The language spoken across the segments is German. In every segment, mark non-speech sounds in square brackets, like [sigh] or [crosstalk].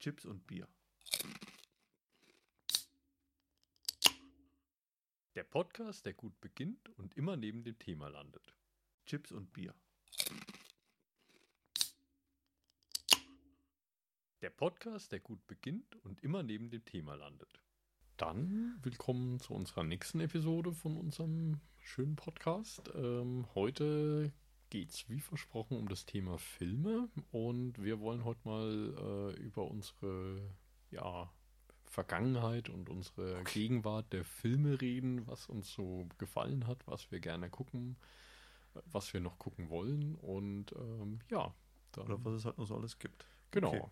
Chips und Bier. Der Podcast, der gut beginnt und immer neben dem Thema landet. Chips und Bier. Der Podcast, der gut beginnt und immer neben dem Thema landet. Dann willkommen zu unserer nächsten Episode von unserem schönen Podcast. Ähm, heute geht es wie versprochen um das Thema Filme und wir wollen heute mal äh, über unsere ja, Vergangenheit und unsere. Gegenwart der Filme reden, was uns so gefallen hat, was wir gerne gucken, was wir noch gucken wollen und ähm, ja. Dann, Oder was es halt noch so alles gibt. Genau. Okay.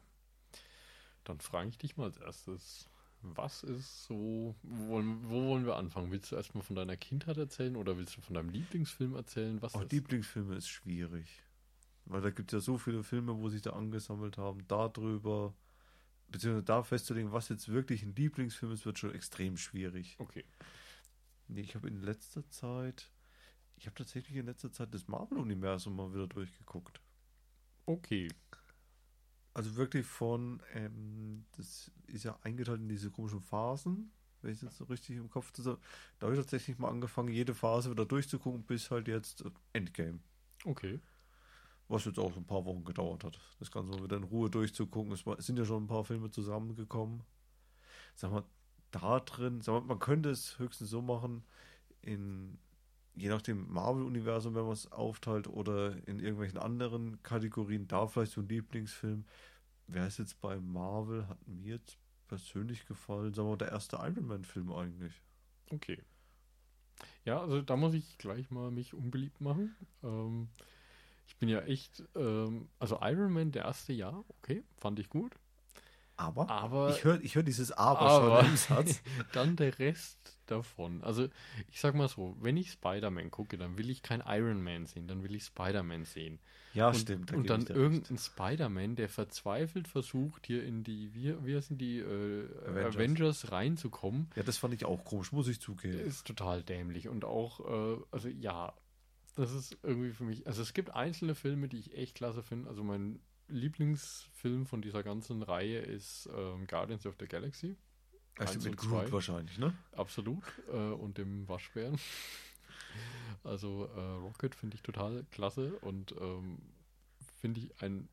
Dann frage ich dich mal als erstes, was ist so, wo wollen, wo wollen wir anfangen? Willst du erstmal von deiner Kindheit erzählen oder willst du von deinem Lieblingsfilm erzählen? Was oh, Lieblingsfilme ist schwierig. Weil da gibt es ja so viele Filme, wo sich da angesammelt haben, darüber, beziehungsweise da festzulegen, was jetzt wirklich ein Lieblingsfilm ist, wird schon extrem schwierig. Okay. Nee, ich habe in letzter Zeit, ich habe tatsächlich in letzter Zeit das Marvel-Universum mal wieder durchgeguckt. Okay. Also wirklich von, ähm, das ist ja eingeteilt in diese komischen Phasen, wenn ich jetzt so richtig im Kopf habe. Da habe ich tatsächlich mal angefangen, jede Phase wieder durchzugucken, bis halt jetzt Endgame. Okay. Was jetzt auch so ein paar Wochen gedauert hat. Das Ganze mal wieder in Ruhe durchzugucken. Es, es sind ja schon ein paar Filme zusammengekommen. Sag mal, da drin, sag mal, man könnte es höchstens so machen, in je nachdem Marvel-Universum, wenn man es aufteilt oder in irgendwelchen anderen Kategorien, da vielleicht so ein Lieblingsfilm. Wer ist jetzt bei Marvel? Hat mir jetzt persönlich gefallen, sagen wir mal, der erste Iron Man-Film eigentlich. Okay. Ja, also da muss ich gleich mal mich unbeliebt machen. Ähm, ich bin ja echt, ähm, also Iron Man, der erste Jahr, okay, fand ich gut. Aber, aber ich höre ich hör dieses Aber, aber schon im Satz. [laughs] dann der Rest davon. Also ich sag mal so, wenn ich Spider-Man gucke, dann will ich kein Iron Man sehen, dann will ich Spider-Man sehen. Ja, und, stimmt. Da und dann irgendein Spider-Man, der verzweifelt versucht, hier in die, wie, wie heißen die, äh, Avengers. Avengers. reinzukommen. Ja, das fand ich auch komisch, muss ich zugeben. Ist total dämlich. Und auch, äh, also ja, das ist irgendwie für mich, also es gibt einzelne Filme, die ich echt klasse finde. Also mein Lieblingsfilm von dieser ganzen Reihe ist ähm, Guardians of the Galaxy. Also mit Groot wahrscheinlich, ne? Absolut. Äh, und dem Waschbären. [laughs] Also äh, Rocket finde ich total klasse und ähm, finde ich ein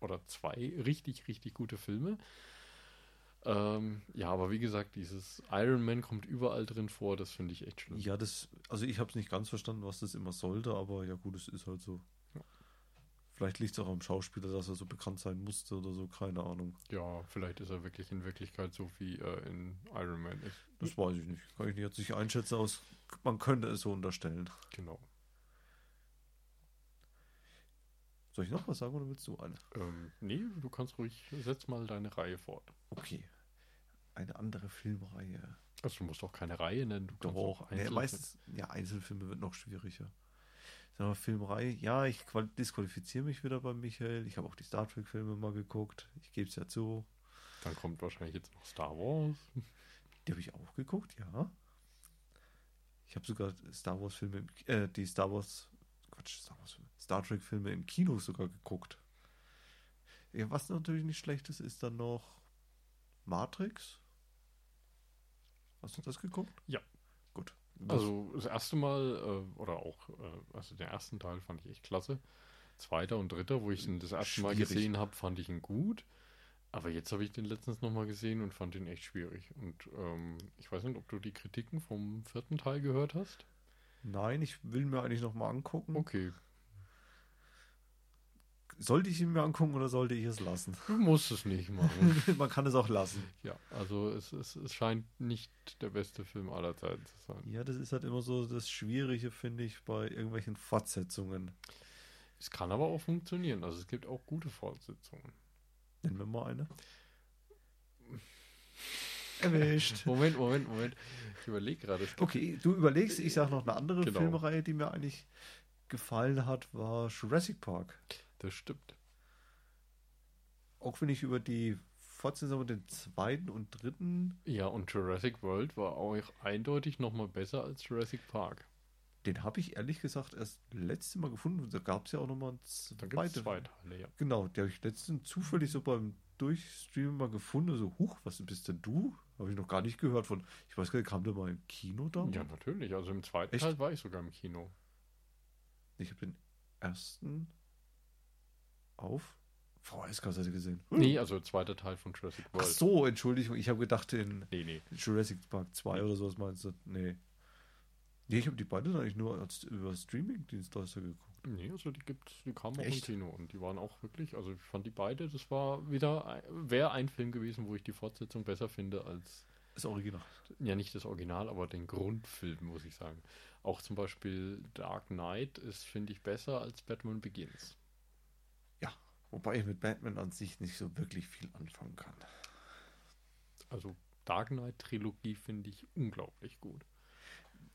oder zwei richtig, richtig gute Filme. Ähm, ja, aber wie gesagt, dieses Iron Man kommt überall drin vor, das finde ich echt schlimm. Ja, das, also ich habe es nicht ganz verstanden, was das immer sollte, aber ja gut, es ist halt so. Vielleicht liegt es auch am Schauspieler, dass er so bekannt sein musste oder so, keine Ahnung. Ja, vielleicht ist er wirklich in Wirklichkeit so wie äh, in Iron Man ist. Das weiß ich nicht. Kann ich nicht jetzt nicht einschätzen, aus. Man könnte es so unterstellen. Genau. Soll ich noch was sagen oder willst du eine? Ähm, nee, du kannst ruhig, setz mal deine Reihe fort. Okay. Eine andere Filmreihe. Also du musst auch keine Reihe nennen, du kannst auch Einzelfilme. Nee, meistens, ja, Einzelfilme wird noch schwieriger. Wir, Filmreihe, ja, ich disqualifiziere mich wieder bei Michael. Ich habe auch die Star Trek-Filme mal geguckt. Ich gebe es ja zu. Dann kommt wahrscheinlich jetzt noch Star Wars. [laughs] Die habe ich auch geguckt, ja. Ich habe sogar Star Wars-Filme, äh, die Star Wars, Quatsch, Star Wars-Filme, Star Trek-Filme im Kino sogar geguckt. Ja, was natürlich nicht schlecht ist, ist dann noch Matrix. Hast du das geguckt? Ja. Gut. Also das erste Mal, äh, oder auch, äh, also den ersten Teil fand ich echt klasse. Zweiter und dritter, wo ich ihn das erste schwierig. Mal gesehen habe, fand ich ihn gut. Aber jetzt habe ich den letztens nochmal gesehen und fand ihn echt schwierig. Und ähm, ich weiß nicht, ob du die Kritiken vom vierten Teil gehört hast. Nein, ich will mir eigentlich nochmal angucken. Okay, sollte ich ihn mir angucken oder sollte ich es lassen? Du musst es nicht machen. [laughs] Man kann es auch lassen. Ja, also es, es, es scheint nicht der beste Film aller Zeiten zu sein. Ja, das ist halt immer so das Schwierige, finde ich, bei irgendwelchen Fortsetzungen. Es kann aber auch funktionieren. Also es gibt auch gute Fortsetzungen. Nennen wir mal eine. [laughs] Erwischt. Moment, Moment, Moment. Ich überlege gerade. Okay, du überlegst. Ich sage noch eine andere genau. Filmreihe, die mir eigentlich gefallen hat, war Jurassic Park. Das stimmt. Auch wenn ich über die Fortsetzung den zweiten und dritten. Ja, und Jurassic World war auch eindeutig nochmal besser als Jurassic Park. Den habe ich ehrlich gesagt erst letzte Mal gefunden. Da gab es ja auch nochmal zwei Teile, ja. Genau, der habe ich letztens zufällig so beim Durchstreamen mal gefunden, so, huch, was bist denn du? Habe ich noch gar nicht gehört von. Ich weiß gar nicht, kam der mal im Kino da? Ja, natürlich. Also im zweiten Echt? Teil war ich sogar im Kino. Ich habe den ersten auf VHS-Kassette gesehen. Nee, also zweiter Teil von Jurassic Ach World. so, Entschuldigung, ich habe gedacht, in Nee, nee. Jurassic Park 2 oder sowas meinst du? Nee. Nee, ich habe die beiden eigentlich nur als über Streaming-Dienstleister geguckt. Nee, also die gibt's, die kamen auch Echt? im Kino und die waren auch wirklich, also ich fand die beide, das war wieder, wäre ein Film gewesen, wo ich die Fortsetzung besser finde als, Das Original. ja nicht das Original, aber den Grundfilm, muss ich sagen. Auch zum Beispiel Dark Knight ist, finde ich, besser als Batman Begins. Wobei ich mit Batman an sich nicht so wirklich viel anfangen kann. Also Dark Knight Trilogie finde ich unglaublich gut.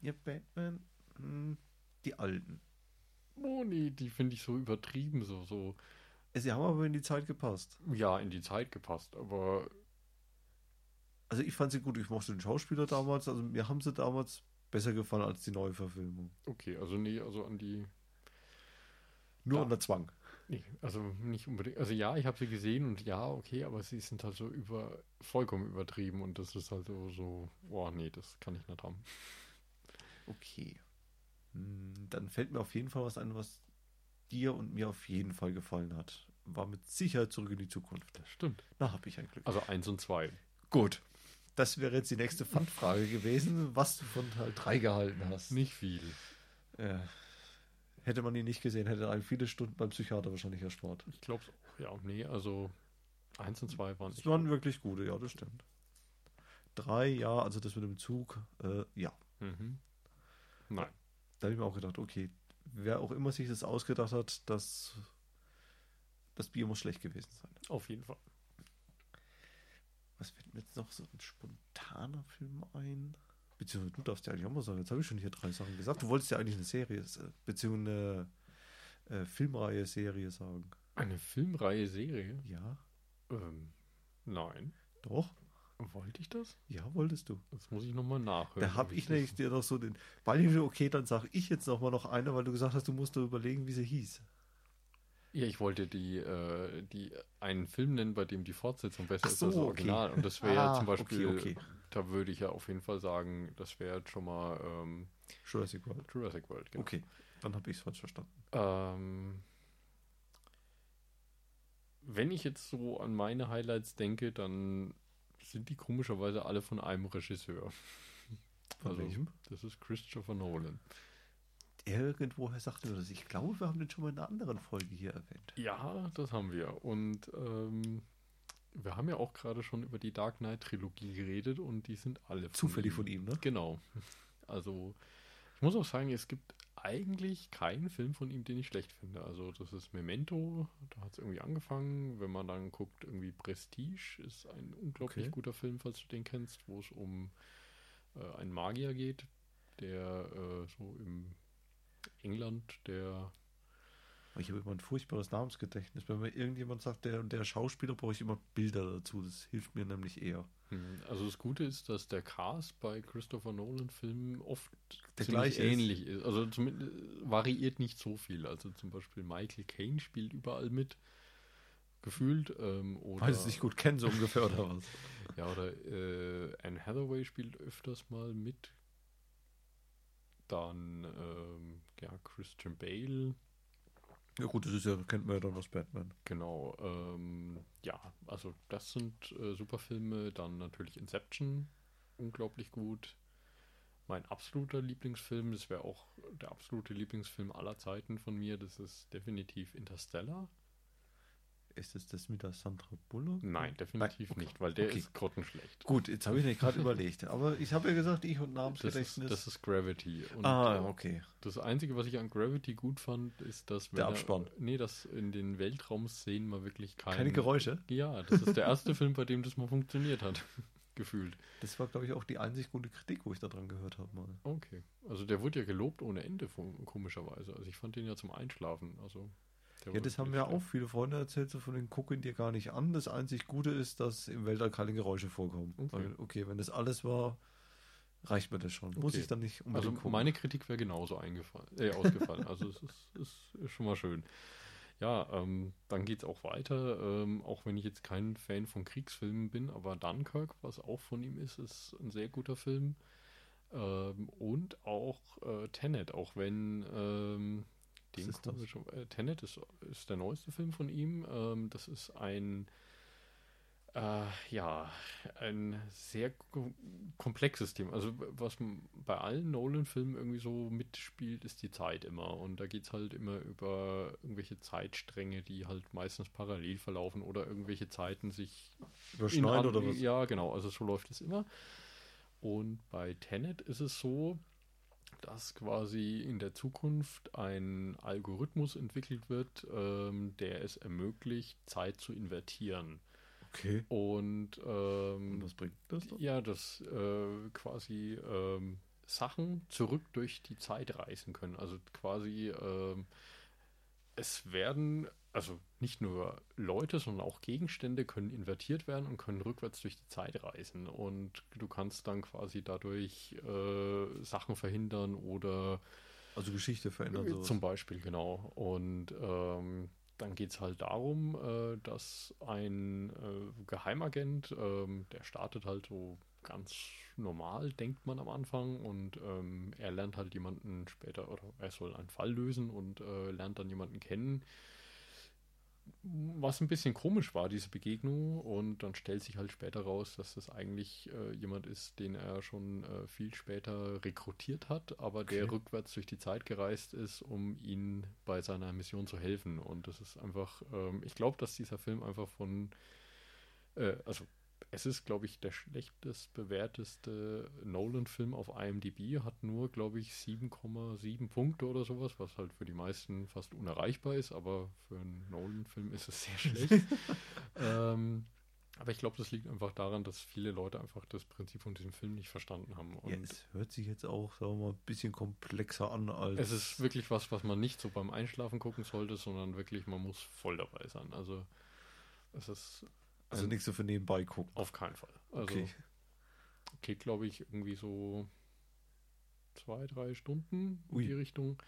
Ja, Batman, hm, die alten. Oh nee, die finde ich so übertrieben, so, so, Sie haben aber in die Zeit gepasst. ja, in die Zeit gepasst, aber Also ich fand sie gut, ich mochte den Schauspieler damals, also mir haben sie damals besser gefallen als die neue Verfilmung. okay, also nee, also an die, Nur Ja. unter Zwang. Nee, also nicht unbedingt. Also ja, ich habe sie gesehen und ja, okay, aber sie sind halt so über vollkommen übertrieben und das ist halt so, so, boah, nee, das kann ich nicht haben. Okay. Hm, Dann fällt mir auf jeden Fall was ein, was dir und mir auf jeden Fall gefallen hat. War mit Sicherheit zurück in die Zukunft. Das stimmt. Na, hab ich ein Glück. Also eins und zwei. Gut. Das wäre jetzt die nächste Fun-Frage gewesen, was du von Teil 3 gehalten hast. Nicht viel. Äh, hätte man ihn nicht gesehen, hätte einem viele Stunden beim Psychiater wahrscheinlich erspart. Ich glaube ja, nee, also eins und zwei waren Das nicht. waren wirklich gute, ja, das stimmt. Drei, ja, also das mit dem Zug, äh, ja. Mhm. Nein. Da habe ich mir auch gedacht, okay, wer auch immer sich das ausgedacht hat, das, das Bier muss schlecht gewesen sein. Auf jeden Fall. Was fällt mir jetzt noch so ein spontaner Film ein? Beziehungsweise du darfst ja eigentlich auch mal sagen, jetzt habe ich schon hier drei Sachen gesagt. Du wolltest ja eigentlich eine Serie, äh, beziehungsweise eine äh, Filmreihe, Serie sagen. Eine Filmreihe Serie? Ja, Ähm, nein. doch. Wollte ich das? Ja, wolltest du. Jetzt muss ich nochmal nachhören. Da habe ich das- nämlich dir noch so den Ball. Okay, dann sage ich jetzt noch mal noch eine, weil du gesagt hast, du musst dir überlegen, wie sie hieß. Ja, ich wollte die, äh, die einen Film nennen, bei dem die Fortsetzung besser Ach ist als so, das okay. Original. Und das wäre ja Ah, zum Beispiel, okay, okay. da würde ich ja auf jeden Fall sagen, das wäre jetzt schon mal ähm, Jurassic World. Jurassic World. Genau. Okay, dann habe ich es falsch verstanden. Ähm, wenn ich jetzt so an meine Highlights denke, dann sind die komischerweise alle von einem Regisseur. Von Also, welchem? Das ist Christopher Nolan. Irgendwoher sagte mir das. Ich glaube, wir haben den schon mal in einer anderen Folge hier erwähnt. Ja, das haben wir. Und ähm, wir haben ja auch gerade schon über die Dark Knight Trilogie geredet und die sind alle von Zufällig ihm. von ihm, ne? Genau. [laughs] Also, ich muss auch sagen, es gibt eigentlich keinen Film von ihm, den ich schlecht finde. Also, das ist Memento, da hat es irgendwie angefangen. Wenn man dann guckt, irgendwie Prestige ist ein unglaublich Okay. guter Film, falls du den kennst, wo es um äh, einen Magier geht, der äh, so im England, der Ich habe immer ein furchtbares Namensgedächtnis. Wenn mir irgendjemand sagt, der und der Schauspieler, brauche ich immer Bilder dazu. Das hilft mir nämlich eher. Hm, Also das Gute ist, dass der Cast bei Christopher Nolan-Filmen oft Der ziemlich gleiche ist. ähnlich ist. Also zumindest variiert nicht so viel. Also zum Beispiel Michael Caine spielt überall mit, gefühlt. Ähm, oder, Weil sie es nicht gut kennen, so ungefähr, oder was? [laughs] Ja, oder äh, Anne Hathaway spielt öfters mal mit. Dann ähm, ja, Christian Bale. Ja gut, das ist ja, kennt man ja dann aus Batman. Genau. Ähm, ja, also das sind äh, super Filme. Dann natürlich Inception, unglaublich gut. Mein absoluter Lieblingsfilm, das wäre auch der absolute Lieblingsfilm aller Zeiten von mir, das ist definitiv Interstellar. Ist es das mit der Sandra Bullock? Nein, definitiv okay. nicht, weil der Okay. ist grottenschlecht. Gut, jetzt habe ich nicht gerade überlegt. Aber ich habe ja gesagt, ich und Das ist, Namensgedächtnis. das ist Gravity. Und ah, okay. das Einzige, was ich an Gravity gut fand, ist, dass wenn Der er- Abspann. nee, dass in den Weltraumszenen mal wirklich kein, Keine Geräusche? Ja, das ist der erste [laughs] Film, bei dem das mal funktioniert hat. [laughs] Gefühlt. Das war, glaube ich, auch die einzig gute Kritik, wo ich da dran gehört habe mal. Okay. Also der wurde ja gelobt ohne Ende, komischerweise. Also ich fand den ja zum Einschlafen. Also Ja, das haben mir auch viele Freunde erzählt, so von den gucken dir gar nicht an. Das einzig Gute ist, dass im Weltall keine Geräusche vorkommen. Okay. Okay, wenn das alles war, reicht mir das schon. Muss Okay. ich dann nicht unbedingt Also gucken. meine Kritik wäre genauso eingefallen, äh, ausgefallen. also es ist, [laughs] ist, ist schon mal schön. Ja, ähm, dann geht es auch weiter. Ähm, auch wenn ich jetzt kein Fan von Kriegsfilmen bin, aber Dunkirk, was auch von ihm ist, ist ein sehr guter Film. Ähm, und auch äh, Tenet, auch wenn ähm, den ist das? schon, äh, Tenet ist, ist der neueste Film von ihm. Ähm, das ist ein äh, ja, ein sehr ko- komplexes Thema. Also was bei allen Nolan-Filmen irgendwie so mitspielt, ist die Zeit immer. Und da geht es halt immer über irgendwelche Zeitstränge, die halt meistens parallel verlaufen oder irgendwelche Zeiten sich Überschneiden oder was? Ja, genau. Also so läuft es immer. Und bei Tenet ist es so, dass quasi in der Zukunft ein Algorithmus entwickelt wird, ähm, der es ermöglicht, Zeit zu invertieren. Okay. Und ähm, Und was bringt das dann? ja, dass äh, quasi ähm, Sachen zurück durch die Zeit reisen können. Also quasi ähm, es werden, also nicht nur Leute, sondern auch Gegenstände können invertiert werden und können rückwärts durch die Zeit reisen. Und du kannst dann quasi dadurch äh, Sachen verhindern oder Also Geschichte verändern sowas. zum Beispiel, genau. Und ähm, dann geht es halt darum, äh, dass ein äh, Geheimagent, ähm, der startet halt so ganz normal, denkt man am Anfang, und ähm, er lernt halt jemanden später, oder er soll einen Fall lösen und äh, lernt dann jemanden kennen. Was ein bisschen komisch war, diese Begegnung, und dann stellt sich halt später raus, dass das eigentlich äh, jemand ist, den er schon äh, viel später rekrutiert hat, aber der Okay. rückwärts durch die Zeit gereist ist, um ihm bei seiner Mission zu helfen. Und das ist einfach, ähm, ich glaube, dass dieser Film einfach von, äh, also es ist, glaube ich, der schlechtest bewerteste Nolan-Film auf IMDb, hat nur, glaube ich, 7,7 Punkte oder sowas, was halt für die meisten fast unerreichbar ist, aber für einen Nolan-Film ist es sehr schlecht. [laughs] ähm, aber ich glaube, das liegt einfach daran, dass viele Leute einfach das Prinzip von diesem Film nicht verstanden haben. Und Ja, es hört sich jetzt auch, sagen wir mal, ein bisschen komplexer an als. es ist wirklich was, was man nicht so beim Einschlafen gucken sollte, sondern wirklich, man muss voll dabei sein. Also es ist also ein- nichts so für nebenbei gucken. auf keinen Fall. Also Okay. geht, glaube ich, irgendwie so zwei, drei Stunden in Ui. die Richtung.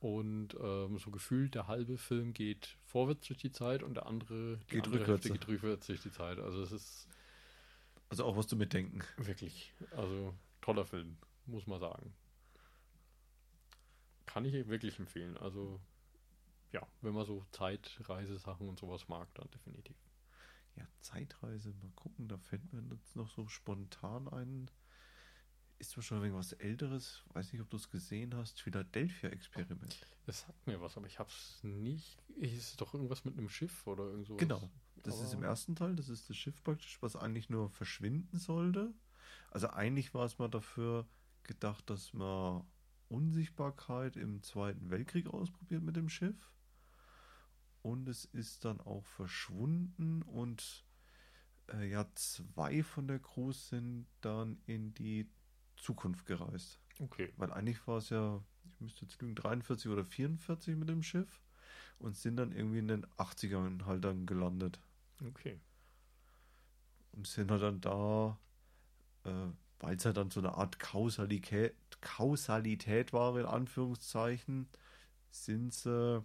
Und ähm, so gefühlt der halbe Film geht vorwärts durch die Zeit und der andere, die Geht andere rückwärts. Geht rückwärts durch die Zeit. Also es ist Also auch was zu mitdenken. wirklich, also toller Film, muss man sagen. Kann ich wirklich empfehlen. Also ja, wenn man so Zeitreisesachen und sowas mag, dann definitiv. Ja, Zeitreise, mal gucken, da fällt mir jetzt noch so spontan ein. Ist zwar schon irgendwas Älteres, weiß nicht, ob du es gesehen hast, Philadelphia-Experiment. Das sagt mir was, aber ich hab's nicht. Ist doch irgendwas mit einem Schiff oder irgend sowas? Genau. Das ist im Aber- ersten Teil, das ist das Schiff praktisch, was eigentlich nur verschwinden sollte. Also eigentlich war es mal dafür gedacht, dass man Unsichtbarkeit im Zweiten Weltkrieg ausprobiert mit dem Schiff. Und es ist dann auch verschwunden und äh, ja, zwei von der Crew sind dann in die Zukunft gereist. Okay. Weil eigentlich war es ja, ich müsste jetzt lügen, 43 oder 44 mit dem Schiff und sind dann irgendwie in den 80ern halt dann gelandet. Okay. Und sind halt dann da, äh, weil es halt dann so eine Art Kausalität, Kausalität war, in Anführungszeichen, sind sie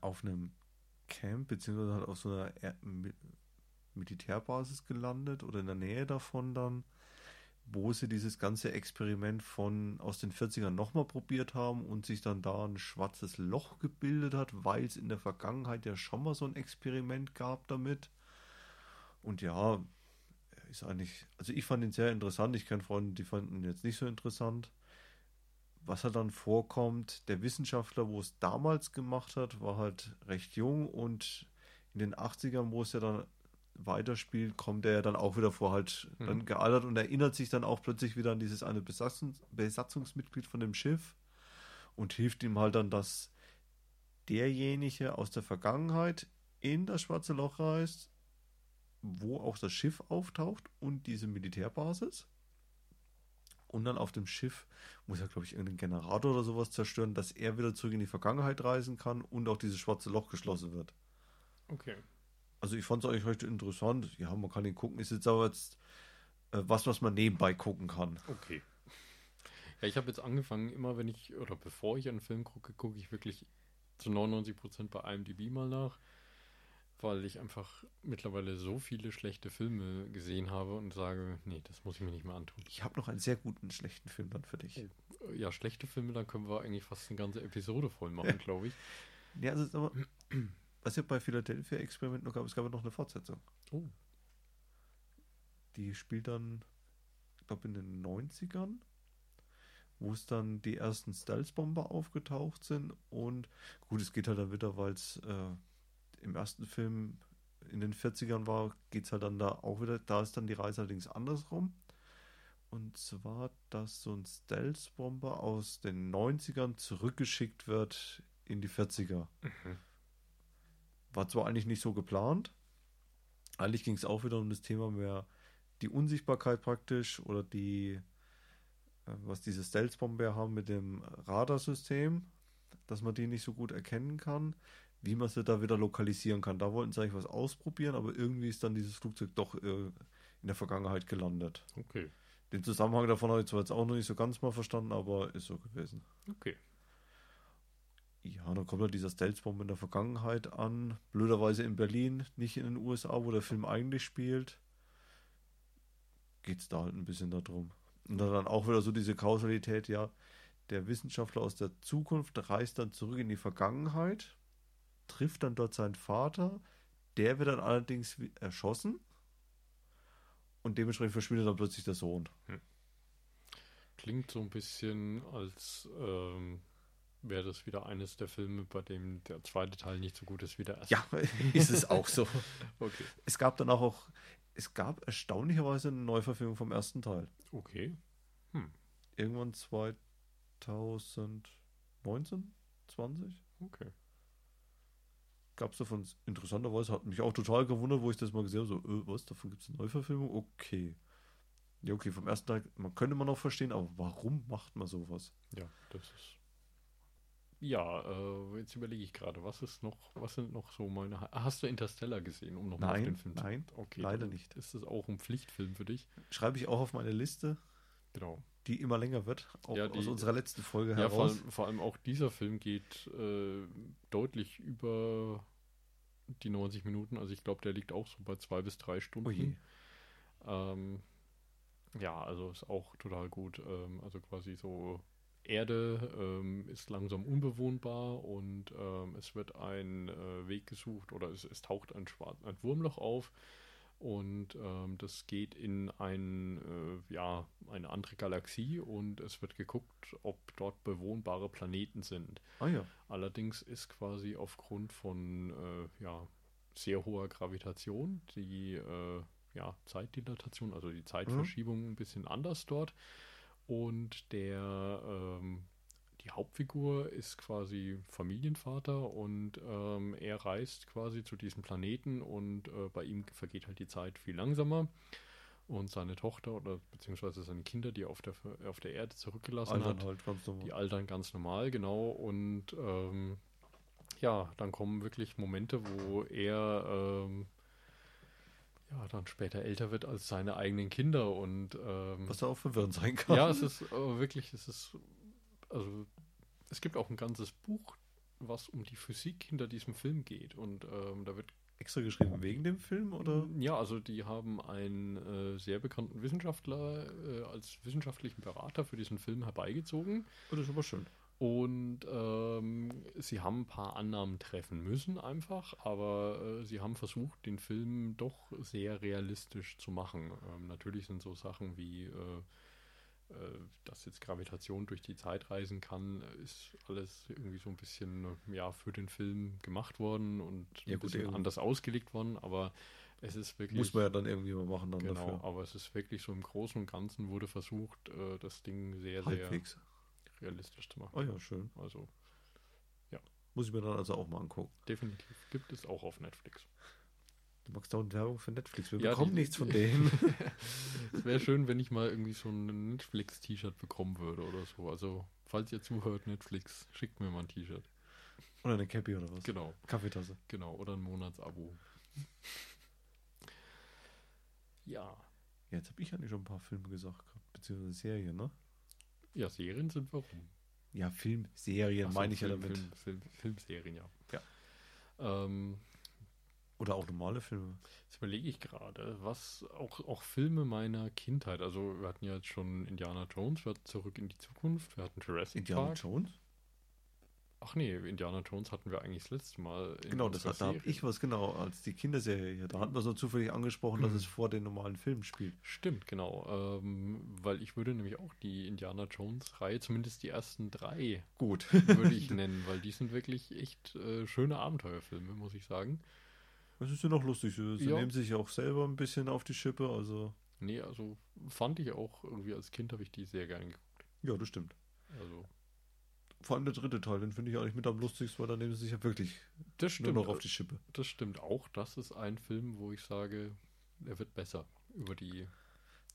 auf einem Camp, beziehungsweise halt auf so einer er Mi Militärbasis gelandet oder in der Nähe davon dann, wo sie dieses ganze Experiment von aus den 40ern nochmal probiert haben und sich dann da ein schwarzes Loch gebildet hat, weil es in der Vergangenheit ja schon mal so ein Experiment gab damit. Und ja, ist eigentlich, also ich fand ihn sehr interessant. Ich kenne Freunde, die fanden ihn jetzt nicht so interessant. Was halt dann vorkommt, der Wissenschaftler, wo es damals gemacht hat, war halt recht jung und in den 80ern, wo es ja dann weiterspielt, kommt er ja dann auch wieder vor, halt Mhm. dann gealtert und erinnert sich dann auch plötzlich wieder an dieses eine Besatzungs Besatzungsmitglied von dem Schiff und hilft ihm halt dann, dass derjenige aus der Vergangenheit in das schwarze Loch reist, wo auch das Schiff auftaucht und diese Militärbasis. Und dann auf dem Schiff muss er, glaube ich, irgendeinen Generator oder sowas zerstören, dass er wieder zurück in die Vergangenheit reisen kann und auch dieses schwarze Loch geschlossen wird. Okay. Also ich fand es eigentlich recht interessant. Ja, man kann ihn gucken. Ist jetzt aber jetzt äh, was, was man nebenbei gucken kann. Okay. Ja, ich habe jetzt angefangen, immer wenn ich, oder bevor ich einen Film gucke, gucke ich wirklich zu 99% bei IMDb mal nach, weil ich einfach mittlerweile so viele schlechte Filme gesehen habe und sage, nee, das muss ich mir nicht mehr antun. Ich habe noch einen sehr guten schlechten Film dann für dich. Oh, ja, schlechte Filme, dann können wir eigentlich fast eine ganze Episode voll machen, glaube ich. Ja, also aber, was ja bei Philadelphia Experiment noch gab, es gab ja noch eine Fortsetzung. Oh. Die spielt dann, ich glaube, in den 90ern, wo es dann die ersten Stealth-Bomber aufgetaucht sind. Und gut, es geht halt dann wieder, weil es äh, im ersten Film in den 40ern war, geht es halt dann da auch wieder, da ist dann die Reise allerdings andersrum. Und zwar, dass so ein Stealth-Bomber aus den 90ern zurückgeschickt wird in die 40er. Mhm. War zwar eigentlich nicht so geplant. Eigentlich ging es auch wieder um das Thema mehr die Unsichtbarkeit praktisch oder die, äh, was diese Stealth-Bomber haben mit dem Radarsystem, dass man die nicht so gut erkennen kann, wie man sie da wieder lokalisieren kann. Da wollten sie eigentlich was ausprobieren, aber irgendwie ist dann dieses Flugzeug doch äh, in der Vergangenheit gelandet. Okay. Den Zusammenhang davon habe ich zwar jetzt auch noch nicht so ganz mal verstanden, aber ist so gewesen. Okay. Ja, dann kommt halt dieser Stealth-Bomb in der Vergangenheit an. Blöderweise in Berlin, nicht in den USA, wo der Film eigentlich spielt. Geht es da halt ein bisschen darum. Und dann auch wieder so diese Kausalität, ja, der Wissenschaftler aus der Zukunft reist dann zurück in die Vergangenheit, trifft dann dort seinen Vater, der wird dann allerdings erschossen und dementsprechend verschwindet dann plötzlich der Sohn. Klingt so ein bisschen, als ähm, wäre das wieder eines der Filme, bei dem der zweite Teil nicht so gut ist wie der erste. Ja, [laughs] ist es auch so. [laughs] Okay. Es gab dann auch, es gab erstaunlicherweise eine Neuverfilmung vom ersten Teil. Okay. Irgendwann 2019, 20 Okay. Gab es davon, interessanterweise hat mich auch total gewundert, wo ich das mal gesehen habe, so, äh, was, davon gibt es eine Neuverfilmung? Okay. Ja, okay, vom ersten Teil, man könnte man noch verstehen, aber warum macht man sowas? Ja, das ist. Ja, äh, jetzt überlege ich gerade, was ist noch, was sind noch so meine. Hast du Interstellar gesehen, um nochmal auf Nein, den Film nein, zu Okay, leider nicht. Ist das auch ein Pflichtfilm für dich? Schreibe ich auch auf meine Liste, Genau. die immer länger wird, auch Ja, aus die- unserer letzten Folge Ja, vor heraus. allem, vor allem auch dieser Film geht äh, deutlich über die 90 Minuten. Also ich glaube, der liegt auch so bei zwei bis drei Stunden. Oh. Ähm, ja, also ist auch total gut. Ähm, also quasi so Erde ähm, ist langsam unbewohnbar und ähm, es wird ein äh, Weg gesucht oder es, es taucht ein, Schwarz ein Wurmloch auf und ähm, das geht in ein, äh, ja, eine andere Galaxie und es wird geguckt, ob dort bewohnbare Planeten sind. Ah ja, Allerdings ist quasi aufgrund von äh, ja, sehr hoher Gravitation die äh, ja, Zeitdilatation, also die Zeitverschiebung ein bisschen anders dort. Und der ähm, die Hauptfigur ist quasi Familienvater und ähm, er reist quasi zu diesem Planeten und äh, bei ihm vergeht halt die Zeit viel langsamer. Und seine Tochter oder beziehungsweise seine Kinder, die er auf der, auf der Erde zurückgelassen Altern hat, halt die altern ganz normal, genau. Und ähm, ja, dann kommen wirklich Momente, wo er ähm, ja dann später älter wird als seine eigenen Kinder. Und ähm, Was da auch verwirrend sein kann. ja, es ist äh, wirklich, es ist, also es gibt auch ein ganzes Buch, was um die Physik hinter diesem Film geht. Und ähm, da wird extra geschrieben wegen dem Film oder? ja, also die haben einen äh, sehr bekannten Wissenschaftler äh, als wissenschaftlichen Berater für diesen Film herbeigezogen. Oh, das ist aber schön. Und ähm, sie haben ein paar Annahmen treffen müssen einfach, aber äh, sie haben versucht, den Film doch sehr realistisch zu machen. Ähm, natürlich sind so Sachen wie, äh, dass jetzt Gravitation durch die Zeit reisen kann, ist alles irgendwie so ein bisschen äh, ja, für den Film gemacht worden und Ja, ein gut, anders ausgelegt worden, aber es ist wirklich... Muss man ja dann irgendwie mal machen dann Genau, dafür. aber es ist wirklich so im Großen und Ganzen wurde versucht, äh, das Ding sehr, sehr Halbwegs. realistisch zu machen. Oh ja, schön. Also Muss ich mir dann also auch mal angucken. definitiv gibt es auch auf Netflix. Du magst dauernd Werbung für Netflix. Wir Ja, bekommen die- nichts von [laughs] denen. Es wäre schön, wenn ich mal irgendwie so ein Netflix-T-Shirt bekommen würde oder so. Also, falls ihr zuhört, Netflix, schickt mir mal ein T-Shirt. oder eine Cappy oder was. Genau, Kaffeetasse. genau. Oder ein Monatsabo. Ja. Ja, jetzt habe ich eigentlich schon ein paar Filme gesagt beziehungsweise Serien, ne? Ja, Serien sind warum? Ja, Filmserien so, meine ich ja Film, damit. Film, Film, Filmserien, ja. Ja. Ähm, Oder auch normale Filme. Jetzt überlege ich gerade, was auch, auch Filme meiner Kindheit, also wir hatten ja jetzt schon Indiana Jones, wir hatten Zurück in die Zukunft, wir hatten Jurassic Indiana Park. Jones? Ach nee, Indiana Jones hatten wir eigentlich das letzte Mal. in Genau, das hat, da habe ich was genau als die Kinderserie hier. Da hatten wir so zufällig angesprochen, dass Mhm. es vor den normalen Filmen spielt. Stimmt, genau. Ähm, weil ich würde nämlich auch die Indiana Jones-Reihe, zumindest die ersten drei, Gut. würde ich [laughs] nennen, weil die sind wirklich echt äh, schöne Abenteuerfilme, muss ich sagen. Das ist ja noch lustig. Sie, Ja. nehmen sich auch selber ein bisschen auf die Schippe. Also, Nee, also fand ich auch irgendwie als Kind habe ich die sehr gern geguckt. ja, das stimmt. Also, Vor allem der dritte Teil, den finde ich eigentlich mit am lustigsten, weil da nehmen sie sich ja wirklich das nur stimmt. noch auf die Schippe. Das stimmt auch. Das ist ein Film, wo ich sage, er wird besser über die.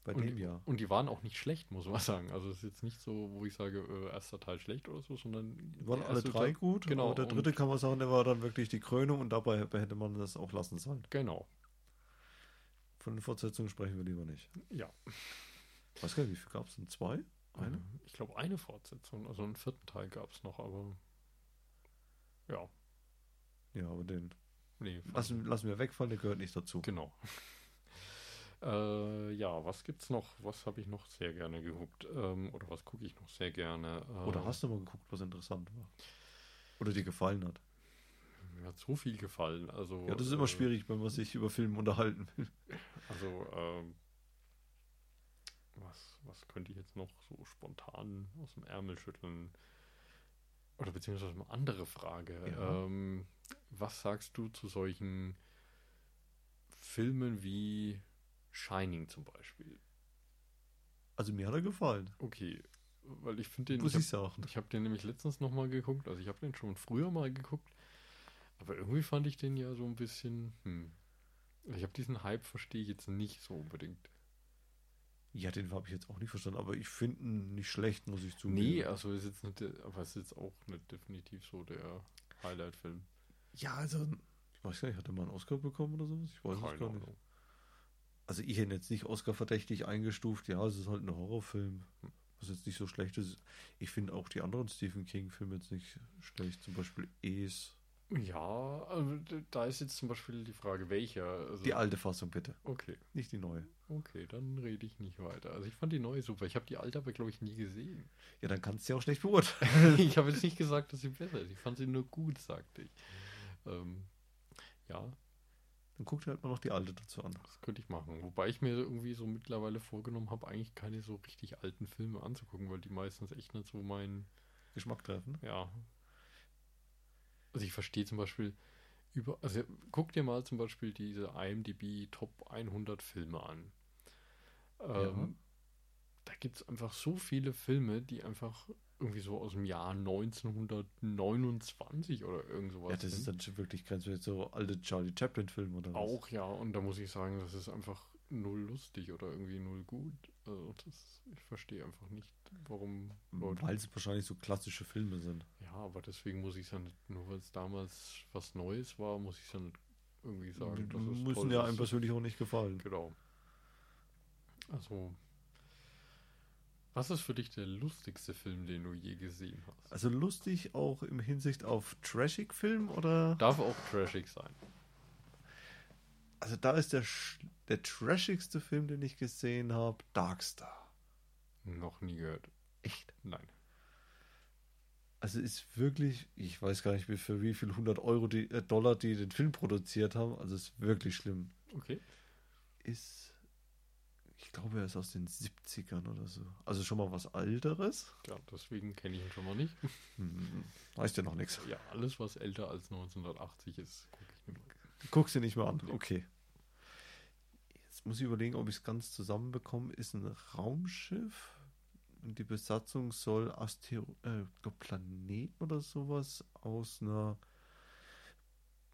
Bei und, dem ja. Und die waren auch nicht schlecht, muss man sagen. Also es ist jetzt nicht so, wo ich sage, äh, erster Teil schlecht oder so, sondern Die waren alle drei Teil- gut. Genau. Aber der dritte kann man sagen, der war dann wirklich die Krönung und dabei hätte man das auch lassen sollen. Genau. Von den Fortsetzungen sprechen wir lieber nicht. Ja. Weiß gar nicht, wie viel gab es denn? Zwei? Eine? Ähm, Ich glaube, eine Fortsetzung, also einen vierten Teil gab es noch, aber ja, Ja, aber den nee. lassen, lassen wir wegfallen, der gehört nicht dazu. Genau. Äh, ja, was gibt's noch? Was habe ich noch sehr gerne geguckt? Ähm, oder was gucke ich noch sehr gerne? Äh, Oder hast du mal geguckt, was interessant war? Oder dir gefallen hat? Mir hat so viel gefallen. Also, Ja, das ist immer äh, schwierig, wenn man sich über Filme unterhalten will. Also, ähm, was, was könnte ich jetzt noch so spontan aus dem Ärmel schütteln? Oder beziehungsweise eine andere Frage. Ja. Ähm, was sagst du zu solchen Filmen wie Shining zum Beispiel? Also mir hat er gefallen. Okay, weil ich finde den. Muss ich ich sagen. Ich habe den nämlich letztens nochmal geguckt. Also ich habe den schon früher mal geguckt. Aber irgendwie fand ich den ja so ein bisschen. Hm. Ich habe diesen Hype, verstehe ich jetzt nicht so unbedingt. Ja, den habe ich jetzt auch nicht verstanden, aber ich finde ihn nicht schlecht, muss ich zugeben. Nee, also ist jetzt nicht, aber ist jetzt auch nicht definitiv so der Highlight-Film. Ja, also, ich weiß gar nicht, hat er mal einen Oscar bekommen oder sowas? Ich weiß es gar nicht. Ahnung. Also ich hätte jetzt nicht Oscar-verdächtig eingestuft. Ja, es ist halt ein Horrorfilm, was jetzt nicht so schlecht ist. Ich finde auch die anderen Stephen King-Filme jetzt nicht schlecht. Zum Beispiel Es. Ja, da ist jetzt zum Beispiel die Frage, welcher. Also, Die alte Fassung bitte, Okay, nicht die neue. okay, dann rede ich nicht weiter. Also ich fand die neue super. Ich habe die alte aber, glaube ich, nie gesehen. Ja, dann kannst du ja auch schlecht beurteilen. [laughs] ich habe jetzt nicht gesagt, dass sie besser ist. Ich fand sie nur gut, sagte ich. Ähm, ja, Dann guck dir halt mal noch die alte dazu an. das könnte ich machen. Wobei ich mir irgendwie so mittlerweile vorgenommen habe, eigentlich keine so richtig alten Filme anzugucken, weil die meistens echt nicht so mein, Geschmack treffen. ja. Also ich verstehe zum Beispiel über, also guck dir mal zum Beispiel diese IMDb Top 100 Filme an. Ähm, Da gibt es einfach so viele Filme, die einfach irgendwie so aus dem Jahr 1929 oder irgend sowas Ja, das sind. ist dann schon wirklich grenzwertig. So alte Charlie Chaplin-Filme oder was? Auch ja, und da muss ich sagen, das ist einfach null lustig oder irgendwie null gut. Also das, ich verstehe einfach nicht, warum Leute. Weil es wahrscheinlich so klassische Filme sind. Ja, aber deswegen muss ich es ja nicht, nur weil es damals was Neues war, muss ich es ja nicht irgendwie sagen, dass es müssen ja einem persönlich auch nicht gefallen. Genau. Also, was ist für dich der lustigste Film, den du je gesehen hast? Also lustig auch im Hinsicht auf Trashig-Film oder? Darf auch trashig sein. Also da ist der, der trashigste Film, den ich gesehen habe, Darkstar. Noch nie gehört. Echt? Nein. Also ist wirklich, ich weiß gar nicht, wie für wie viel 100 Euro die, äh, Dollar die den Film produziert haben. Also ist wirklich schlimm. Okay. Ist, ich glaube, er ist aus den 70ern oder so. Also schon mal was Alteres. Ja, deswegen kenne ich ihn schon mal nicht. Hm, heißt ja noch nichts. Ja, alles, was älter als 1980 ist, gucke ich nicht mehr. Guck's dir nicht mal an. Okay. Jetzt muss ich überlegen, ob ich es ganz zusammenbekomme. Ist ein Raumschiff und die Besatzung soll Astero äh, Planeten oder sowas aus einer